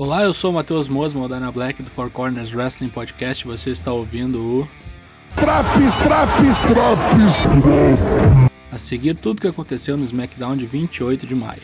Olá, eu sou o Matheus Mosman, o Dana Black do Four Corners Wrestling Podcast. Você está ouvindo o. Traps, traps, traps! A seguir tudo o que aconteceu no SmackDown de 28 de maio.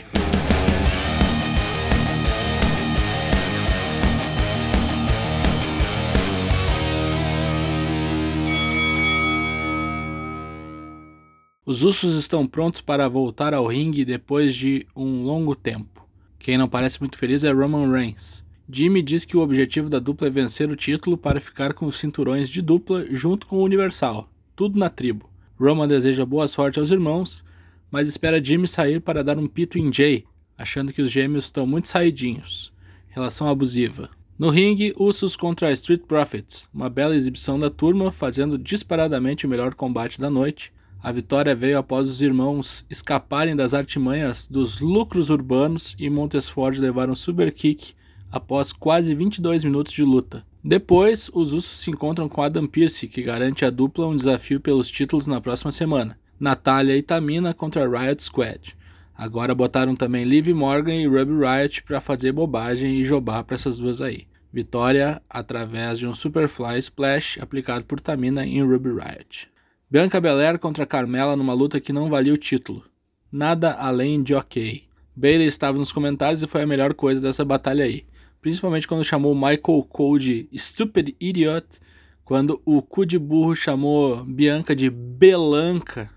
Os Usos estão prontos para voltar ao ringue depois de um longo tempo. Quem não parece muito feliz é Roman Reigns. Jimmy diz que o objetivo da dupla é vencer o título para ficar com os cinturões de dupla junto com o Universal, tudo na tribo. Roman deseja boa sorte aos irmãos, mas espera Jimmy sair para dar um pito em Jay, achando que os gêmeos estão muito saidinhos. Relação abusiva. No ringue, Usos contra Street Profits, uma bela exibição da turma, fazendo disparadamente o melhor combate da noite, a vitória veio após os irmãos escaparem das artimanhas dos lucros urbanos e Montesford levar um super kick após quase 22 minutos de luta. Depois, os Usos se encontram com Adam Pearce, que garante à dupla um desafio pelos títulos na próxima semana. Natália e Tamina contra Riot Squad. Agora botaram também Liv Morgan e Ruby Riot para fazer bobagem e jobar para essas duas aí. Vitória através de um Superfly Splash aplicado por Tamina em Ruby Riot. Bianca Belair contra Carmela numa luta que não valia o título. Nada além de ok. Bailey estava nos comentários e foi a melhor coisa dessa batalha aí. Principalmente quando chamou Michael Cole de Stupid Idiot, quando o cu de burro chamou Bianca de Belanca.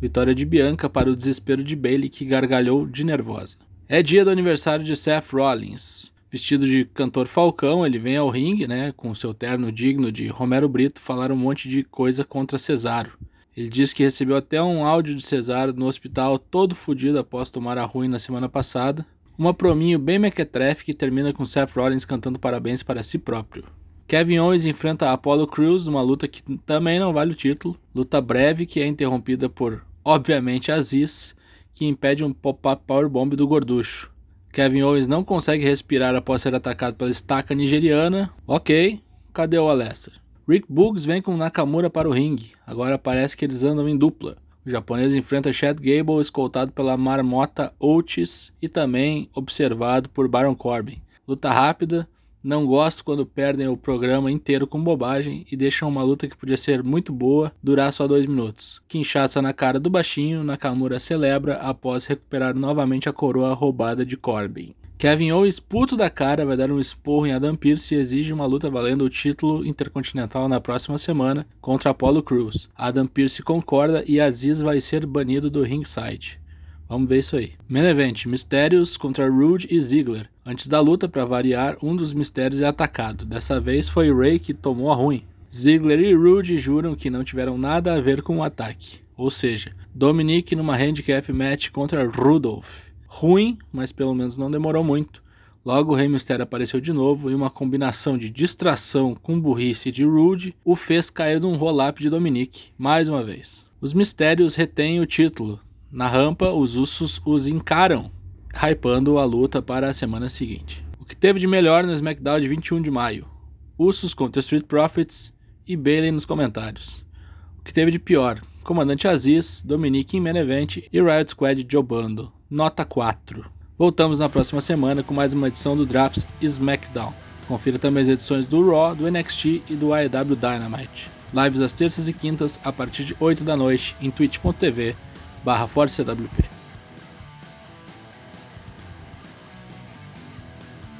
Vitória de Bianca para o desespero de Bailey que gargalhou de nervosa. É dia do aniversário de Seth Rollins vestido de cantor Falcão, ele vem ao ringue, né, com seu terno digno de Romero Brito, falar um monte de coisa contra Cesaro. Ele diz que recebeu até um áudio de Cesaro no hospital todo fodido após tomar a ruim na semana passada. Uma prominho bem mequetrefe que termina com Seth Rollins cantando parabéns para si próprio. Kevin Owens enfrenta Apollo Crews numa luta que também não vale o título. Luta breve que é interrompida por, obviamente, Aziz, que impede um pop-up powerbomb do gorducho. Kevin Owens não consegue respirar após ser atacado pela estaca nigeriana. Ok, cadê o Alester? Rick Boogs vem com Nakamura para o ringue. Agora parece que eles andam em dupla. O japonês enfrenta Chad Gable, escoltado pela marmota Otis e também observado por Baron Corbin. Luta rápida, não gosto quando perdem o programa inteiro com bobagem e deixam uma luta que podia ser muito boa durar só dois minutos. Kinshasa na cara do baixinho, Nakamura celebra após recuperar novamente a coroa roubada de Corbin. Kevin Owens, puto da cara, vai dar um esporro em Adam Pearce e exige uma luta valendo o título intercontinental na próxima semana contra Apollo Crews. Adam Pearce concorda e Aziz vai ser banido do ringside. Vamos ver isso aí. Main Event: Mistérios contra Rude e Ziggler. Antes da luta, para variar, um dos mistérios é atacado. Dessa vez foi Ray que tomou a ruim. Ziggler e Rude juram que não tiveram nada a ver com o ataque. Ou seja, Dominic numa handicap match contra Rudolph. Ruim, mas pelo menos não demorou muito. Logo o Rei Mistério apareceu de novo e uma combinação de distração com burrice de Rude o fez cair num roll-up de Dominic, mais uma vez. Os Mistérios retêm o título, na rampa, os Usos os encaram, hypando a luta para a semana seguinte. O que teve de melhor no SmackDown de 21 de maio? Usos contra Street Profits e Bailey nos comentários. O que teve de pior? Comandante Aziz, Dominique em main event e Riot Squad jobando. Nota 4. Voltamos na próxima semana com mais uma edição do Draps SmackDown. Confira também as edições do Raw, do NXT e do AEW Dynamite. Lives às terças e quintas a partir de 8 da noite em twitch.tv barra ForceWP.